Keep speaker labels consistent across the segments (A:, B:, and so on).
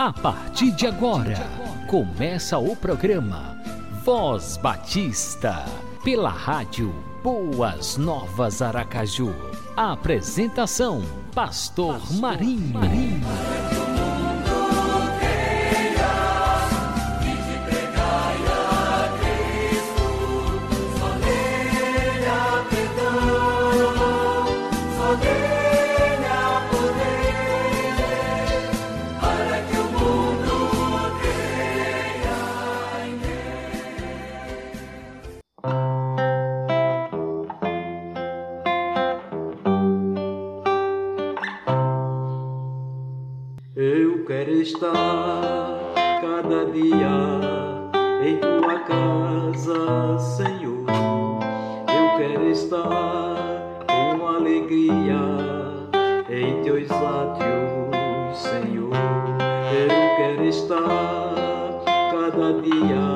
A: A partir de agora, começa o programa Voz Batista, pela rádio Boas Novas Aracaju. A apresentação, Pastor Marinho. Marinho.
B: Teus átrios, Senhor. Eu quero estar cada dia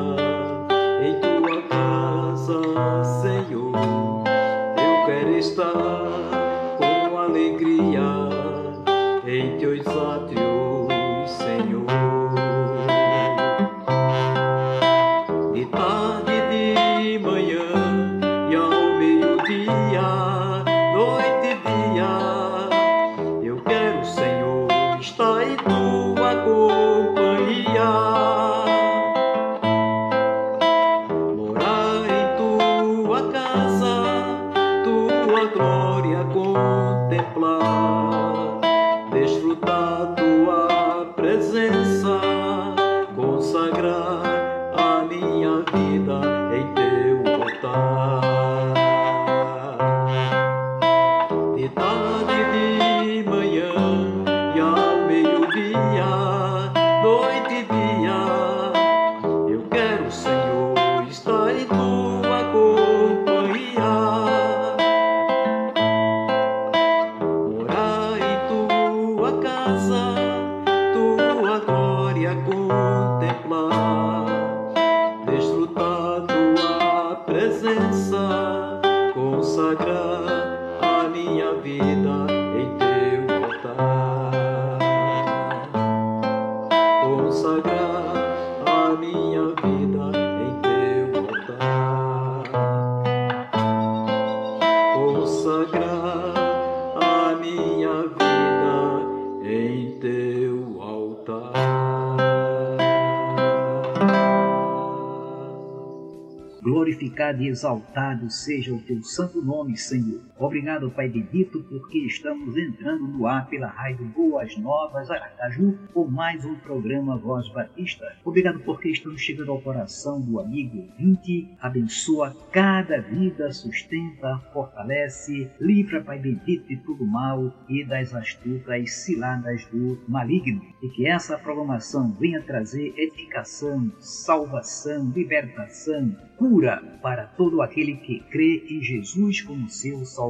C: e exaltado seja o teu santo nome, Senhor. Obrigado, Pai bendito, porque estamos entrando no ar pela Rádio Boas Novas Aracaju com mais um programa Voz Batista. Obrigado porque estamos chegando ao coração do amigo ouvinte. Abençoa cada vida, sustenta, fortalece, livra, Pai bendito, de todo mal e das astutas ciladas do maligno. E que essa programação venha trazer edificação, salvação, libertação, cura para todo aquele que crê em Jesus como seu Salvador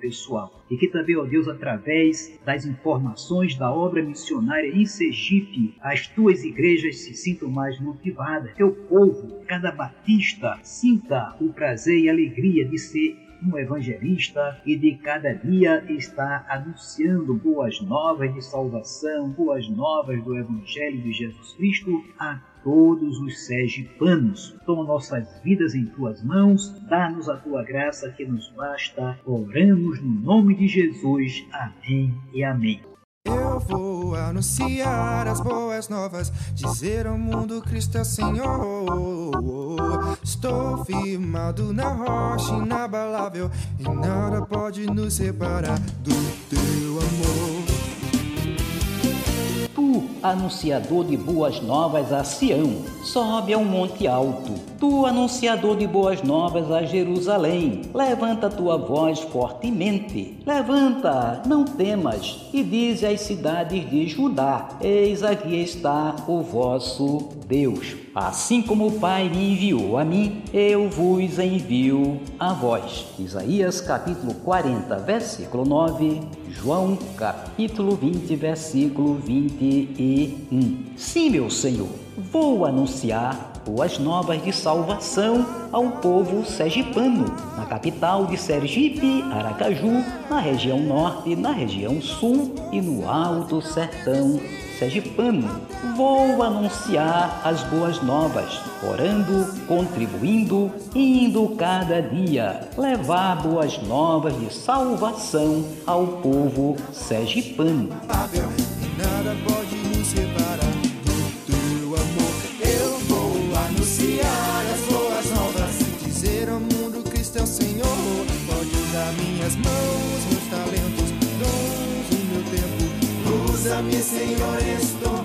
C: pessoal. E que também, ó Deus, através das informações da obra missionária em Sergipe, as tuas igrejas se sintam mais motivadas, teu povo, cada batista, sinta o prazer e alegria de ser um evangelista e de cada dia está anunciando boas novas de salvação, boas novas do Evangelho de Jesus Cristo a todos os sergipanos. Toma nossas vidas em tuas mãos, dá-nos a tua graça que nos basta. Oramos no nome de Jesus. Amém e amém.
D: Eu vou anunciar as boas novas, dizer ao mundo Cristo é Senhor. Estou firmado na rocha inabalável e nada pode nos separar do teu amor
E: anunciador de boas novas a Sião, sobe ao monte alto. Tu, anunciador de boas novas a Jerusalém, levanta tua voz fortemente. Levanta, não temas, e dize às cidades de Judá: Eis aqui está o vosso Deus. Assim como o Pai me enviou a mim, eu vos envio a vós. Isaías capítulo 40, versículo 9, João capítulo 20, versículo 21. Sim, meu Senhor, vou anunciar boas novas de salvação ao povo sergipano, na capital de Sergipe, Aracaju, na região norte, na região sul e no alto sertão
C: sergipano. Vou anunciar as boas novas, orando, contribuindo, indo cada dia, levar boas novas de salvação ao povo sergipano.
D: Tempo. Usa-me, Senhor, estou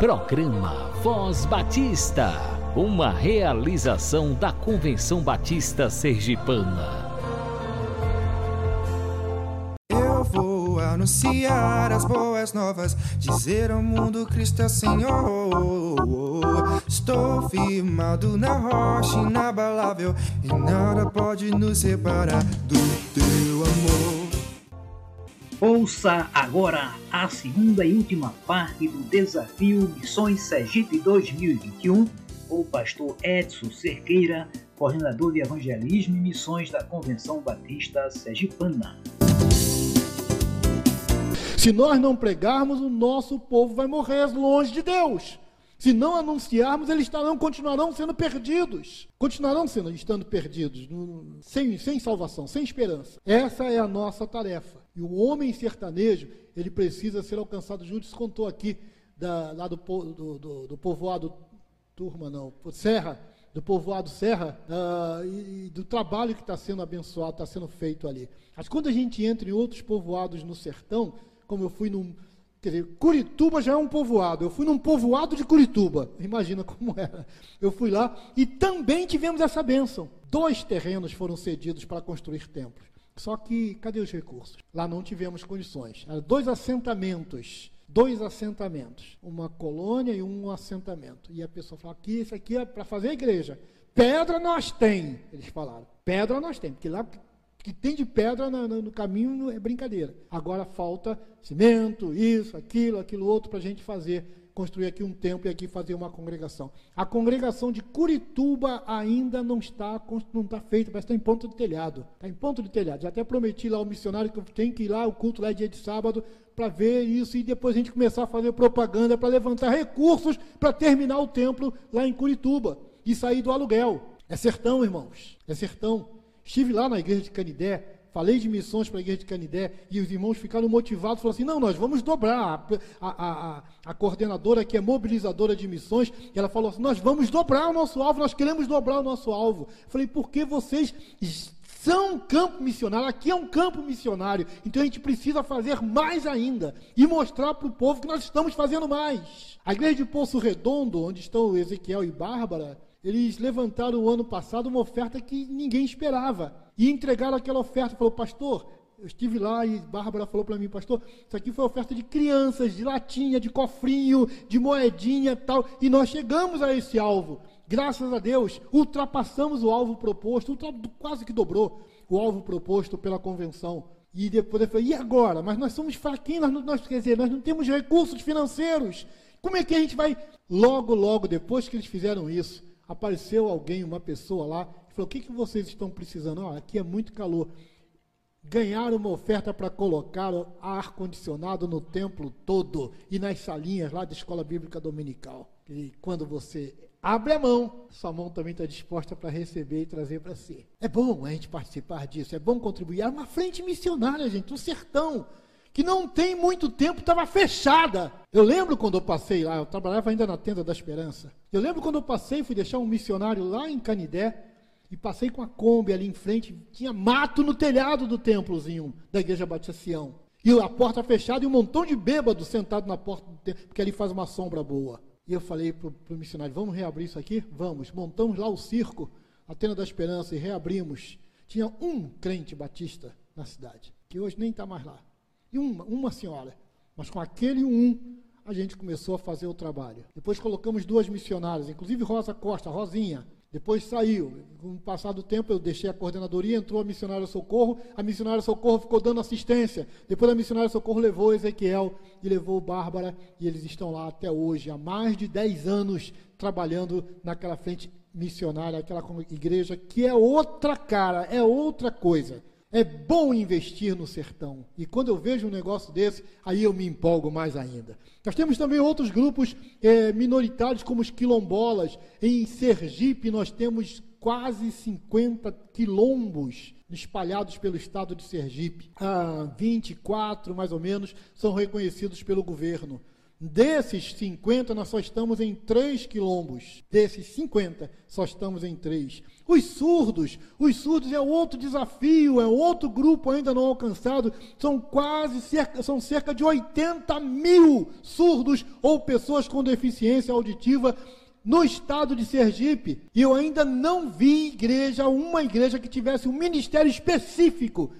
A: Programa Voz Batista, uma realização da Convenção Batista Sergipana.
D: anunciar as boas novas, dizer ao mundo Cristo é Senhor. Estou firmado na rocha inabalável e nada pode nos separar do teu amor.
C: Ouça agora a segunda e última parte do desafio Missões Sergipe 2021 com o pastor Edson Cerqueira, coordenador de evangelismo e missões da Convenção Batista Sergipana.
F: Se nós não pregarmos, o nosso povo vai morrer longe de Deus. Se não anunciarmos, eles estarão, continuarão sendo perdidos. Continuarão sendo, estando perdidos, sem, sem salvação, sem esperança. Essa é a nossa tarefa. E o homem sertanejo, ele precisa ser alcançado. Júlio contou aqui da, lá do, do, do, do povoado Turma, não, Serra, do povoado Serra, uh, e, e, do trabalho que está sendo abençoado, está sendo feito ali. Mas quando a gente entra em outros povoados no sertão, como eu fui num. Quer dizer, Curituba já é um povoado. Eu fui num povoado de Curituba. Imagina como era. Eu fui lá e também tivemos essa bênção. Dois terrenos foram cedidos para construir templos. Só que, cadê os recursos? Lá não tivemos condições. Eram dois assentamentos. Dois assentamentos. Uma colônia e um assentamento. E a pessoa falou: aqui, isso aqui é para fazer a igreja. Pedra nós tem, eles falaram. Pedra nós tem, porque lá que tem de pedra no, no, no, caminho é brincadeira. Agora falta cimento, isso, aquilo, aquilo outro para a gente fazer, construir aqui um templo e aqui fazer uma congregação. A congregação de Curituba ainda não está, não está feita, parece que está em ponto de telhado. Está em ponto de telhado. Já até prometi lá ao missionário que tenho que ir lá, o culto lá é dia de sábado, para ver isso e depois a gente começar a fazer propaganda para levantar recursos para terminar o templo lá em Curituba e sair do aluguel. É sertão, irmãos. É sertão. Estive lá na igreja de Canidé, falei de missões para a igreja de Canidé, e os irmãos ficaram motivados, falaram assim, não, nós vamos dobrar. A, a, a, a coordenadora que é mobilizadora de missões, ela falou assim, nós vamos dobrar o nosso alvo, nós queremos dobrar o nosso alvo. falei, porque vocês são um campo missionário, aqui é um campo missionário, então a gente precisa fazer mais ainda e mostrar para o povo que nós estamos fazendo mais. A igreja de Poço Redondo, onde estão Ezequiel e Bárbara, eles levantaram o ano passado uma oferta que ninguém esperava. E entregaram aquela oferta. Falou, pastor, eu estive lá e Bárbara falou para mim, pastor, isso aqui foi oferta de crianças, de latinha, de cofrinho, de moedinha tal. E nós chegamos a esse alvo. Graças a Deus, ultrapassamos o alvo proposto, quase que dobrou o alvo proposto pela convenção. E depois eu falei, e agora? Mas nós somos fraquinhos, nós, nós, quer dizer, nós não temos recursos financeiros. Como é que a gente vai? Logo, logo, depois que eles fizeram isso, apareceu alguém, uma pessoa lá, e falou: O que, que vocês estão precisando? Oh, aqui é muito calor. Ganharam uma oferta para colocar ar-condicionado no templo todo e nas salinhas lá da escola bíblica dominical. E quando você abre a mão, sua mão também está disposta para receber e trazer para si. É bom a gente participar disso, é bom contribuir. É uma frente missionária, gente, um sertão que não tem muito tempo estava fechada. Eu lembro quando eu passei lá, eu trabalhava ainda na tenda da esperança. Eu lembro quando eu passei, fui deixar um missionário lá em Canidé e passei com a Kombi ali em frente, tinha mato no telhado do templozinho da igreja Batista Sião. E a porta fechada e um montão de bêbados sentado na porta do templo, porque ali faz uma sombra boa. E eu falei para o missionário, vamos reabrir isso aqui? Vamos. Montamos lá o circo, a tenda da esperança, e reabrimos. Tinha um crente batista na cidade, que hoje nem está mais lá. E uma, uma senhora. Mas com aquele um, a gente começou a fazer o trabalho. Depois colocamos duas missionárias, inclusive Rosa Costa, Rosinha. Depois saiu. Com o passar do tempo, eu deixei a coordenadoria, entrou a missionária Socorro. A missionária Socorro ficou dando assistência. Depois a missionária Socorro levou Ezequiel e levou Bárbara. E eles estão lá até hoje, há mais de 10 anos, trabalhando naquela frente missionária, aquela igreja que é outra cara, é outra coisa. É bom investir no sertão. E quando eu vejo um negócio desse, aí eu me empolgo mais ainda. Nós temos também outros grupos é, minoritários, como os quilombolas. Em Sergipe, nós temos quase 50 quilombos espalhados pelo estado de Sergipe. Ah, 24, mais ou menos, são reconhecidos pelo governo. Desses 50, nós só estamos em 3 quilombos. Desses 50, só estamos em 3. Os surdos, os surdos é outro desafio, é outro grupo ainda não alcançado. São quase cerca, são cerca de 80 mil surdos ou pessoas com deficiência auditiva no estado de Sergipe. E eu ainda não vi igreja, uma igreja que tivesse um ministério específico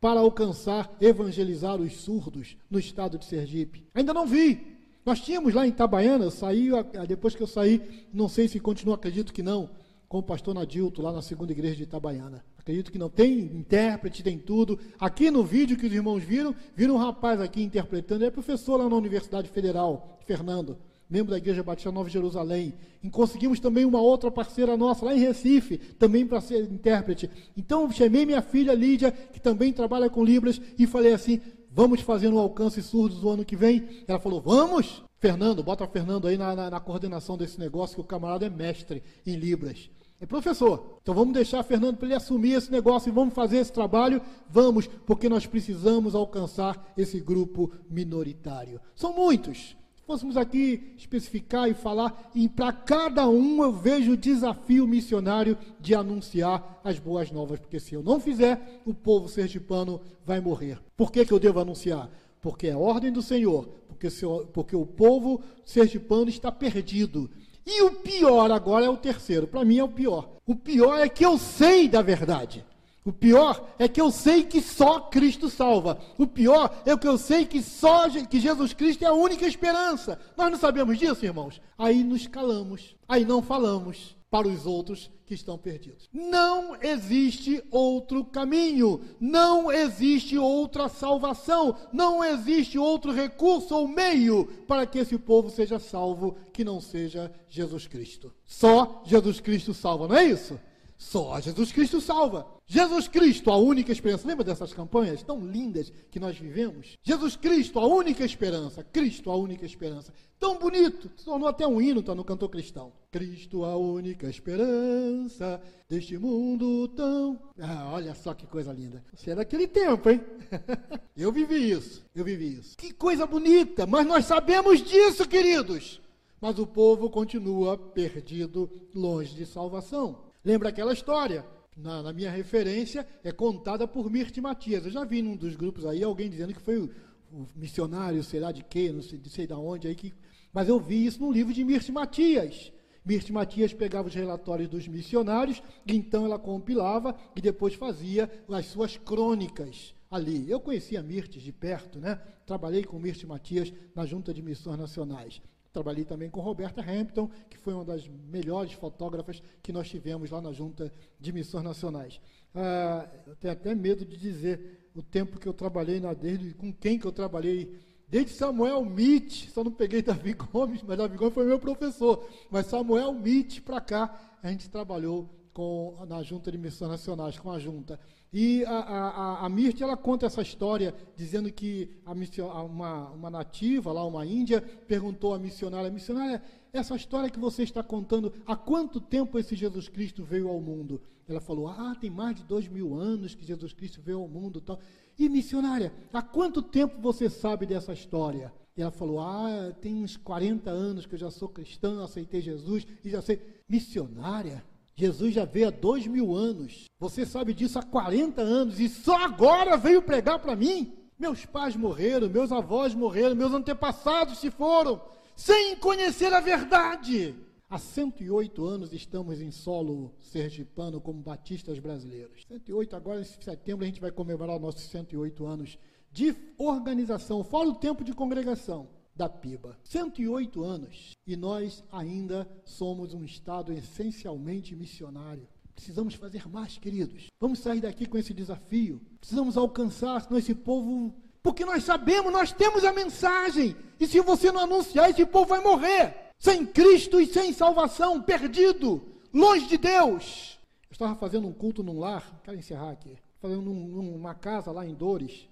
F: para alcançar, evangelizar os surdos no estado de Sergipe? Ainda não vi. Nós tínhamos lá em Itabaiana, saí, depois que eu saí, não sei se continuo, acredito que não, com o pastor Nadilto, lá na segunda igreja de Itabaiana. Acredito que não. Tem intérprete, tem tudo. Aqui no vídeo que os irmãos viram, viram um rapaz aqui interpretando. Ele é professor lá na Universidade Federal, Fernando, membro da Igreja Batista Nova Jerusalém. E conseguimos também uma outra parceira nossa lá em Recife, também para ser intérprete. Então chamei minha filha Lídia, que também trabalha com Libras, e falei assim: vamos fazer um alcance surdos o ano que vem? Ela falou: vamos! Fernando, bota Fernando aí na, na, na coordenação desse negócio, que o camarada é mestre em Libras. É professor. Então vamos deixar Fernando para ele assumir esse negócio e vamos fazer esse trabalho? Vamos, porque nós precisamos alcançar esse grupo minoritário. São muitos. Se fôssemos aqui especificar e falar, e para cada um eu vejo o desafio missionário de anunciar as boas novas, porque se eu não fizer, o povo sergipano vai morrer. Por que, que eu devo anunciar? Porque é ordem do Senhor, porque, porque o povo sergipano está perdido e o pior agora é o terceiro. Para mim é o pior. O pior é que eu sei da verdade. O pior é que eu sei que só Cristo salva. O pior é que eu sei que só que Jesus Cristo é a única esperança. Nós não sabemos disso, irmãos? Aí nos calamos. Aí não falamos para os outros que estão perdidos. Não existe outro caminho, não existe outra salvação, não existe outro recurso ou meio para que esse povo seja salvo que não seja Jesus Cristo. Só Jesus Cristo salva, não é isso? Só Jesus Cristo salva. Jesus Cristo, a única esperança. Lembra dessas campanhas tão lindas que nós vivemos? Jesus Cristo, a única esperança. Cristo, a única esperança. Tão bonito, se tornou até um hino, está no cantor cristão. Cristo, a única esperança deste mundo tão. Ah, olha só que coisa linda. Você é daquele tempo, hein? eu vivi isso, eu vivi isso. Que coisa bonita, mas nós sabemos disso, queridos. Mas o povo continua perdido, longe de salvação. Lembra aquela história? Na, na, minha referência, é contada por Mirte Matias. Eu já vi num dos grupos aí alguém dizendo que foi o, o missionário, sei lá de quê, não sei, sei de onde aí, que, mas eu vi isso no livro de Mirte Matias. Mirte Matias pegava os relatórios dos missionários, então ela compilava e depois fazia as suas crônicas ali. Eu conhecia Mirtes de perto, né? Trabalhei com Mirte Matias na Junta de Missões Nacionais. Trabalhei também com Roberta Hampton, que foi uma das melhores fotógrafas que nós tivemos lá na Junta de Missões Nacionais. Ah, eu tenho até medo de dizer o tempo que eu trabalhei na desde com quem que eu trabalhei Desde Samuel Mitch, só não peguei Davi Gomes, mas Davi Gomes foi meu professor. Mas Samuel Mitch para cá, a gente trabalhou com, na Junta de Missões Nacionais, com a Junta. E a, a, a Mirth, ela conta essa história, dizendo que a mission, uma, uma nativa, lá uma índia, perguntou à missionária, missionária, essa história que você está contando, há quanto tempo esse Jesus Cristo veio ao mundo? Ela falou, ah, tem mais de dois mil anos que Jesus Cristo veio ao mundo. Tal. E missionária, há quanto tempo você sabe dessa história? E ela falou, ah, tem uns 40 anos que eu já sou cristã, aceitei Jesus e já sei. Missionária? Jesus já veio há dois mil anos. Você sabe disso há 40 anos e só agora veio pregar para mim? Meus pais morreram, meus avós morreram, meus antepassados se foram, sem conhecer a verdade. Há 108 anos estamos em solo sergipano como batistas brasileiros. 108, agora em setembro a gente vai comemorar nossos 108 anos de organização, fora o tempo de congregação da PIBA. 108 anos e nós ainda somos um Estado essencialmente missionário. Precisamos fazer mais, queridos. Vamos sair daqui com esse desafio. Precisamos alcançar esse povo, porque nós sabemos, nós temos a mensagem. E se você não anunciar, esse povo vai morrer. Sem Cristo e sem salvação, perdido, longe de Deus. Eu estava fazendo um culto num lar, quero encerrar aqui, fazendo num, numa casa lá em Dores,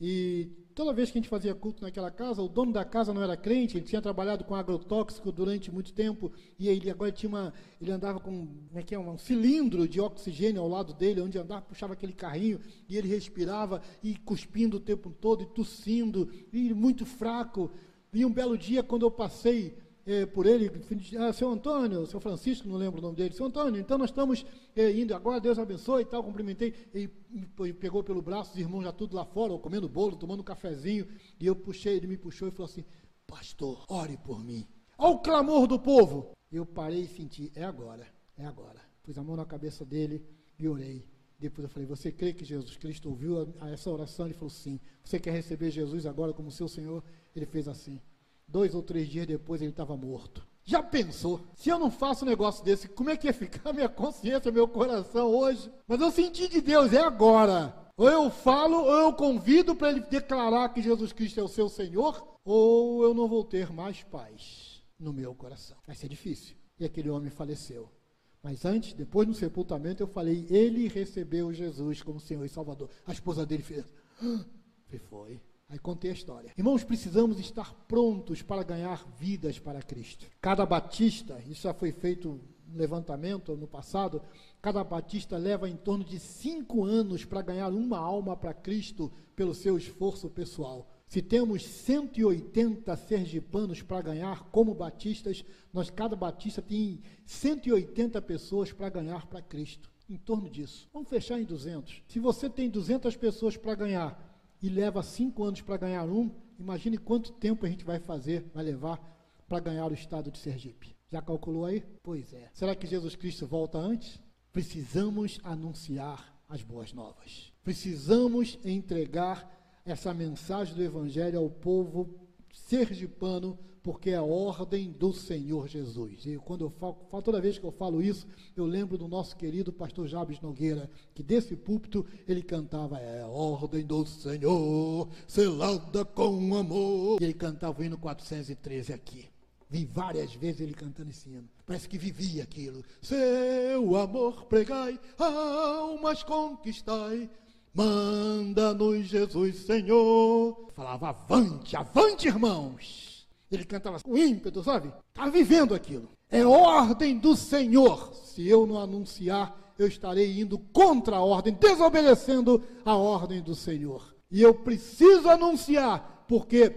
F: e toda vez que a gente fazia culto naquela casa, o dono da casa não era crente, ele tinha trabalhado com agrotóxico durante muito tempo, e ele agora tinha uma, ele andava com é que é, um cilindro de oxigênio ao lado dele, onde andava, puxava aquele carrinho, e ele respirava, e cuspindo o tempo todo, e tossindo, e muito fraco. E um belo dia, quando eu passei é, por ele, ah, seu Antônio, seu Francisco, não lembro o nome dele, seu Antônio, então nós estamos é, indo agora, Deus abençoe e tal, cumprimentei, e, e, pegou pelo braço, os irmãos já tudo lá fora, comendo bolo, tomando um cafezinho, e eu puxei, ele me puxou e falou assim, pastor, ore por mim. Olha o clamor do povo. Eu parei e senti, é agora, é agora. Pus a mão na cabeça dele e orei. Depois eu falei, você crê que Jesus Cristo ouviu a, a essa oração? Ele falou, sim. Você quer receber Jesus agora como seu Senhor? Ele fez assim. Dois ou três dias depois ele estava morto. Já pensou? Se eu não faço um negócio desse, como é que ia ficar minha consciência, meu coração hoje? Mas eu senti de Deus, é agora. Ou eu falo, ou eu convido para ele declarar que Jesus Cristo é o seu Senhor, ou eu não vou ter mais paz no meu coração. Vai ser difícil. E aquele homem faleceu. Mas antes, depois do sepultamento, eu falei, ele recebeu Jesus como Senhor e Salvador. A esposa dele fez. E foi. Aí contei a história. Irmãos, precisamos estar prontos para ganhar vidas para Cristo. Cada batista, isso já foi feito um levantamento no passado, cada batista leva em torno de cinco anos para ganhar uma alma para Cristo pelo seu esforço pessoal. Se temos 180 sergipanos para ganhar como batistas, nós cada batista tem 180 pessoas para ganhar para Cristo. Em torno disso. Vamos fechar em 200. Se você tem 200 pessoas para ganhar e leva cinco anos para ganhar um, imagine quanto tempo a gente vai fazer, vai levar para ganhar o estado de Sergipe. Já calculou aí? Pois é. Será que Jesus Cristo volta antes? Precisamos anunciar as boas novas. Precisamos entregar essa mensagem do Evangelho ao povo sergipano, porque é a ordem do Senhor Jesus. E quando eu falo, toda vez que eu falo isso, eu lembro do nosso querido pastor Jabes Nogueira, que desse púlpito ele cantava é a ordem do Senhor, selada com amor. E ele cantava o hino 413 aqui. Vi várias vezes ele cantando esse hino. Parece que vivia aquilo. Seu amor pregai, almas conquistai, Manda-nos, Jesus, Senhor. Falava, avante, avante, irmãos. Ele cantava com ímpeto, sabe? Está vivendo aquilo. É ordem do Senhor. Se eu não anunciar, eu estarei indo contra a ordem, desobedecendo a ordem do Senhor. E eu preciso anunciar, porque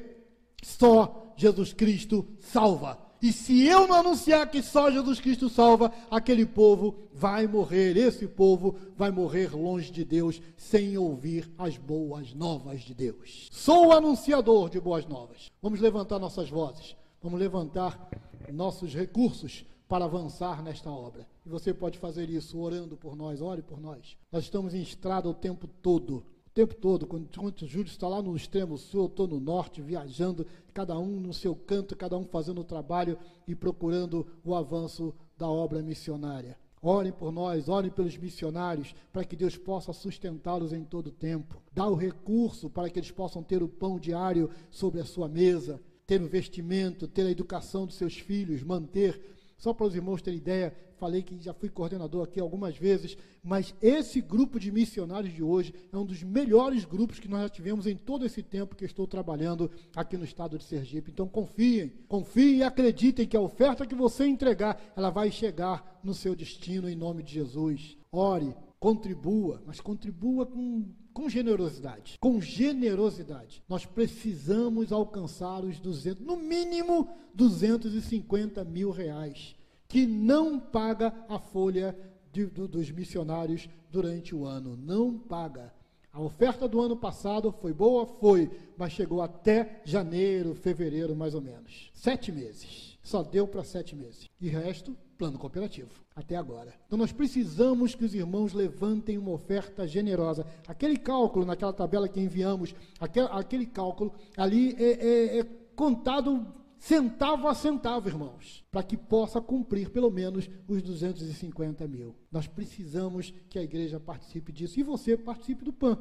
F: só Jesus Cristo salva. E se eu não anunciar que só Jesus Cristo salva, aquele povo vai morrer, esse povo vai morrer longe de Deus, sem ouvir as boas novas de Deus. Sou o anunciador de boas novas. Vamos levantar nossas vozes, vamos levantar nossos recursos para avançar nesta obra. E você pode fazer isso orando por nós, ore por nós. Nós estamos em estrada o tempo todo o tempo todo, quando, o Júlio está lá no extremo sul, eu estou no norte, viajando, cada um no seu canto, cada um fazendo o trabalho e procurando o avanço da obra missionária. Orem por nós, orem pelos missionários, para que Deus possa sustentá-los em todo o tempo. Dá o recurso para que eles possam ter o pão diário sobre a sua mesa, ter o vestimento, ter a educação dos seus filhos, manter só para os irmãos terem ideia, falei que já fui coordenador aqui algumas vezes, mas esse grupo de missionários de hoje é um dos melhores grupos que nós já tivemos em todo esse tempo que estou trabalhando aqui no estado de Sergipe. Então confiem, confiem e acreditem que a oferta que você entregar, ela vai chegar no seu destino em nome de Jesus. Ore, contribua, mas contribua com, com generosidade. Com generosidade. Nós precisamos alcançar os 200, no mínimo 250 mil reais, que não paga a folha de, do, dos missionários durante o ano. Não paga. A oferta do ano passado foi boa? Foi, mas chegou até janeiro, fevereiro, mais ou menos. Sete meses. Só deu para sete meses. E resto, plano cooperativo, até agora. Então nós precisamos que os irmãos levantem uma oferta generosa. Aquele cálculo naquela tabela que enviamos, aquele, aquele cálculo ali é, é, é contado centavo a centavo, irmãos, para que possa cumprir pelo menos os 250 mil. Nós precisamos que a igreja participe disso e você participe do PAN.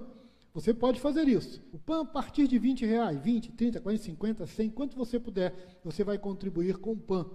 F: Você pode fazer isso. O PAN, a partir de 20 reais, 20, 30, 40, 50, 100, quanto você puder, você vai contribuir com o PAN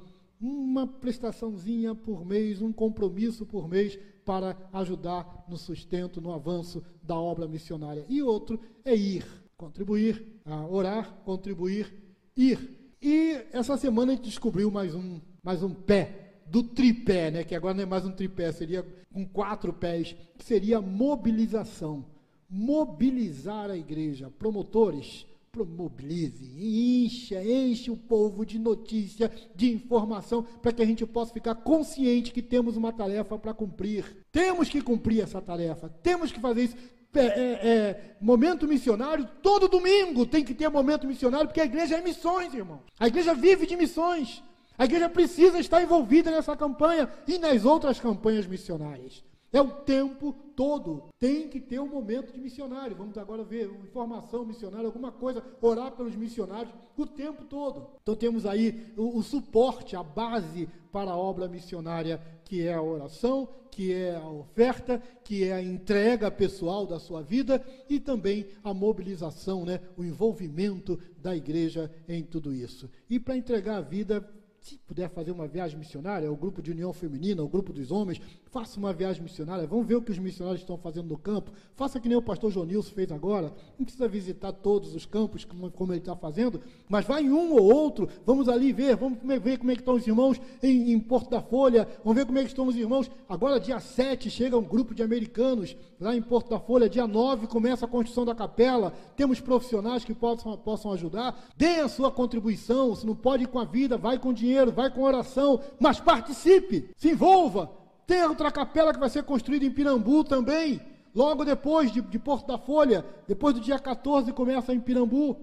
F: uma prestaçãozinha por mês, um compromisso por mês para ajudar no sustento, no avanço da obra missionária. E outro é ir, contribuir, orar, contribuir, ir. E essa semana a gente descobriu mais um, mais um pé do tripé, né? Que agora não é mais um tripé, seria com quatro pés, que seria mobilização. Mobilizar a igreja. Promotores, mobilize, encha, enche o povo de notícia, de informação, para que a gente possa ficar consciente que temos uma tarefa para cumprir. Temos que cumprir essa tarefa, temos que fazer isso. É, é, é, momento missionário, todo domingo tem que ter momento missionário, porque a igreja é missões, irmão. A igreja vive de missões. A igreja precisa estar envolvida nessa campanha e nas outras campanhas missionárias. É o tempo todo. Tem que ter um momento de missionário. Vamos agora ver informação missionária, alguma coisa, orar pelos missionários o tempo todo. Então temos aí o, o suporte, a base para a obra missionária, que é a oração, que é a oferta, que é a entrega pessoal da sua vida e também a mobilização, né, o envolvimento da igreja em tudo isso. E para entregar a vida se puder fazer uma viagem missionária, o grupo de união feminina, o grupo dos homens, faça uma viagem missionária, vamos ver o que os missionários estão fazendo no campo, faça que nem o pastor Jonilson fez agora, não precisa visitar todos os campos como, ele está fazendo, mas vai em um ou outro, vamos ali ver, vamos ver como é que estão os irmãos em, em Porto da Folha, vamos ver como é que estão os irmãos, agora dia 7 chega um grupo de americanos lá em Porto da Folha, dia 9 começa a construção da capela, temos profissionais que possam, possam ajudar, dê a sua contribuição, se não pode ir com a vida, vai com dinheiro, dinheiro, vai com oração, mas participe, se envolva. Tem outra capela que vai ser construída em Pirambu também, logo depois de, de Porto da Folha, depois do dia 14 começa em Pirambu.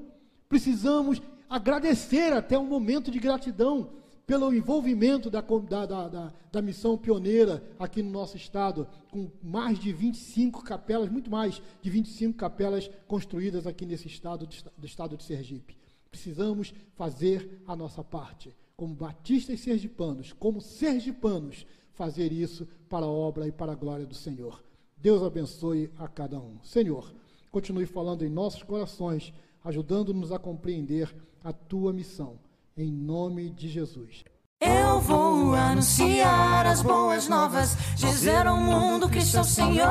F: Precisamos agradecer até um momento de gratidão pelo envolvimento da, da, da, da, missão pioneira aqui no nosso estado, com mais de 25 capelas, muito mais de 25 capelas construídas aqui nesse estado, do estado de Sergipe. Precisamos fazer a nossa parte como batistas sergipanos, como sergipanos, fazer isso para a obra e para a glória do Senhor. Deus abençoe a cada um. Senhor, continue falando em nossos corações, ajudando-nos a compreender a tua missão. Em nome de Jesus.
G: Eu vou anunciar as boas novas, dizer ao mundo que sou Senhor.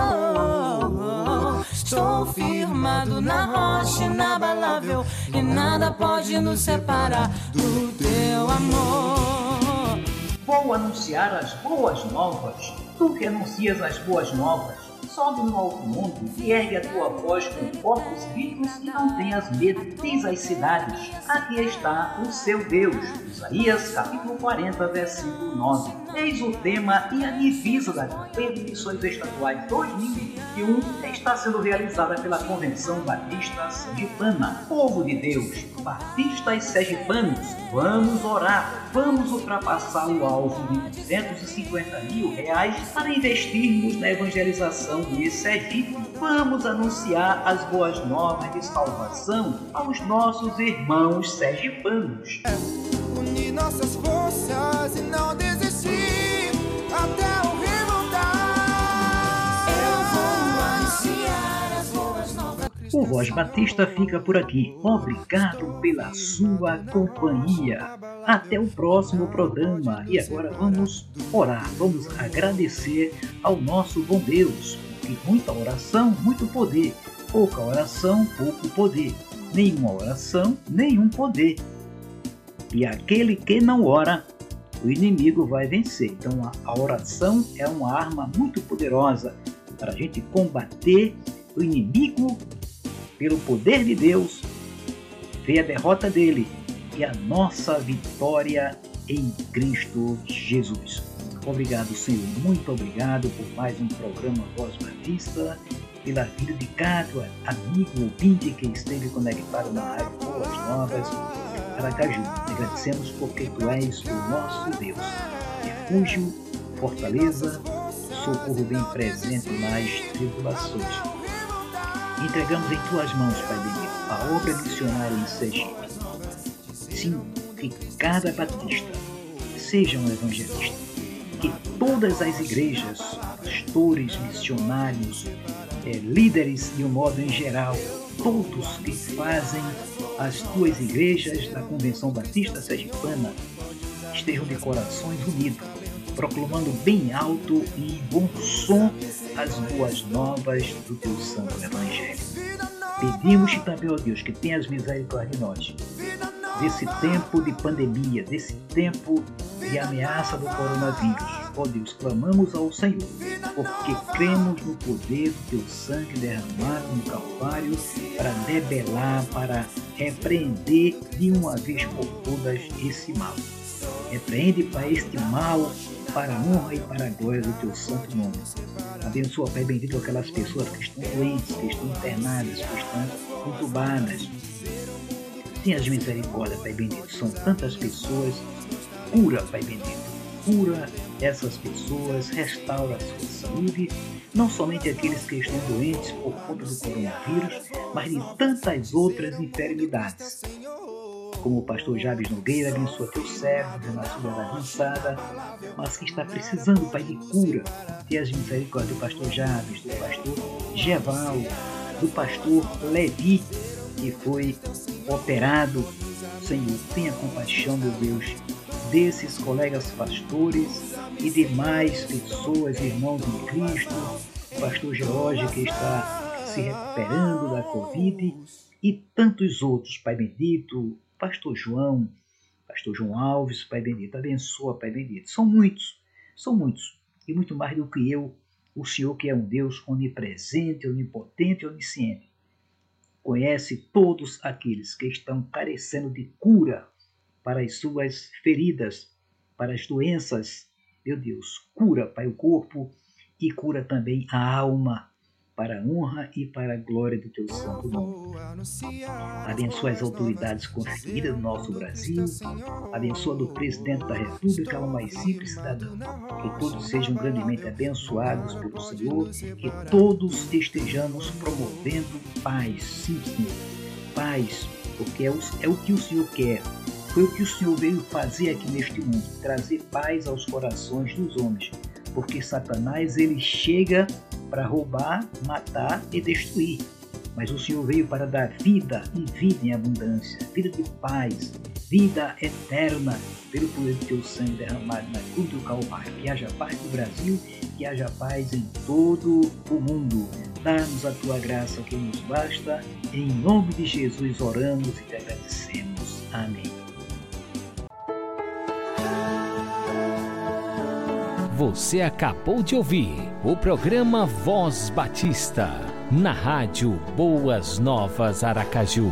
G: Estou firmado na rocha inabalável e nada pode nos separar do teu amor.
C: Vou anunciar as boas novas. Tu que anuncias as boas novas sobe no alto mundo e ergue a tua voz com corpos ricos e não tenhas medo. Diz às cidades: Aqui está o seu Deus. Isaías capítulo 40, versículo 9. Eis o tema e a divisa da campanha de missões estaduais 2021 está sendo realizada pela Convenção Batista Sergipana. Povo de Deus, batistas sergipanos, vamos orar, vamos ultrapassar o alvo de 250 mil reais para investirmos na evangelização de Sergipe. Vamos anunciar as boas novas de salvação aos nossos irmãos sergipanos.
D: Unir nossas forças e não desistir até o
C: O Voz Batista fica por aqui. Obrigado pela sua companhia. Até o próximo programa. E agora vamos orar, vamos agradecer ao nosso bom Deus. Muita oração, muito poder. Pouca oração, pouco poder. Nenhuma oração, nenhum poder. E aquele que não ora, o inimigo vai vencer. Então a oração é uma arma muito poderosa para a gente combater o inimigo pelo poder de Deus, vê a derrota dele e a nossa vitória em Cristo Jesus. Obrigado, Senhor. Muito obrigado por mais um programa Voz Batista, pela vida de cada amigo ouvinte que esteve conectado na Rádio Boas Novas, Aracaju. Agradecemos porque Tu és o nosso Deus. Refúgio, fortaleza, socorro bem presente nas tribulações Entregamos em tuas mãos, Pai bendito, a obra missionária em Sergipe. Sim, que cada batista seja um evangelista. Que todas as igrejas, pastores, missionários, é, líderes de um modo em geral, todos que fazem as tuas igrejas da Convenção Batista Sergipana estejam de corações unidos, proclamando bem alto e em bom som as boas novas do teu santo evangelho. Pedimos-te também, ó Deus, que tenhas misericórdia de nós, desse tempo de pandemia, desse tempo de ameaça do coronavírus. Ó Deus, clamamos ao Senhor, porque cremos no poder do teu sangue derramado no Calvário para debelar, para repreender de uma vez por todas esse mal. Repreende para este mal para a honra e para a glória do teu santo nome. Abençoa, Pai bendito, aquelas pessoas que estão doentes, que estão internadas, que estão entubadas. Tenha misericórdia, Pai bendito. São tantas pessoas. Cura, Pai bendito. cura essas pessoas, restaura a sua saúde, não somente aqueles que estão doentes por conta do coronavírus, mas de tantas outras enfermidades. Como o pastor Jabes Nogueira, abençoa teu servo na sua avançada, mas que está precisando, Pai, de cura. Tenha as misericórdias do pastor Jabes, do pastor Geval, do pastor Levi, que foi operado. Senhor, tenha compaixão, meu Deus, desses colegas pastores e demais pessoas, irmãos em Cristo, pastor George que está se recuperando da Covid e tantos outros, Pai bendito, pastor João, pastor João Alves, Pai bendito, abençoa, Pai bendito. São muitos, são muitos, e muito mais do que eu, o Senhor que é um Deus onipresente, onipotente onisciente. Conhece todos aqueles que estão carecendo de cura para as suas feridas, para as doenças. Meu Deus, cura, Pai, o corpo e cura também a alma para a honra e para a glória do teu santo nome. Abençoa as autoridades constituídas no nosso Brasil, abençoa do presidente da República, o mais simples cidadão. Que todos sejam grandemente abençoados pelo Senhor, que todos estejamos promovendo paz, sim, Senhor. Paz, porque é o, é o que o Senhor quer. Foi o que o Senhor veio fazer aqui neste mundo, trazer paz aos corações dos homens, porque Satanás ele chega para roubar, matar e destruir. Mas o Senhor veio para dar vida e vida em abundância, vida de paz, vida eterna, pelo poder do teu sangue derramado na cruz do Calvário. Que haja paz no Brasil, que haja paz em todo o mundo. Dá-nos a tua graça que nos basta. Em nome de Jesus oramos e te agradecemos. Amém.
A: Você acabou de ouvir o programa Voz Batista, na rádio Boas Novas Aracaju.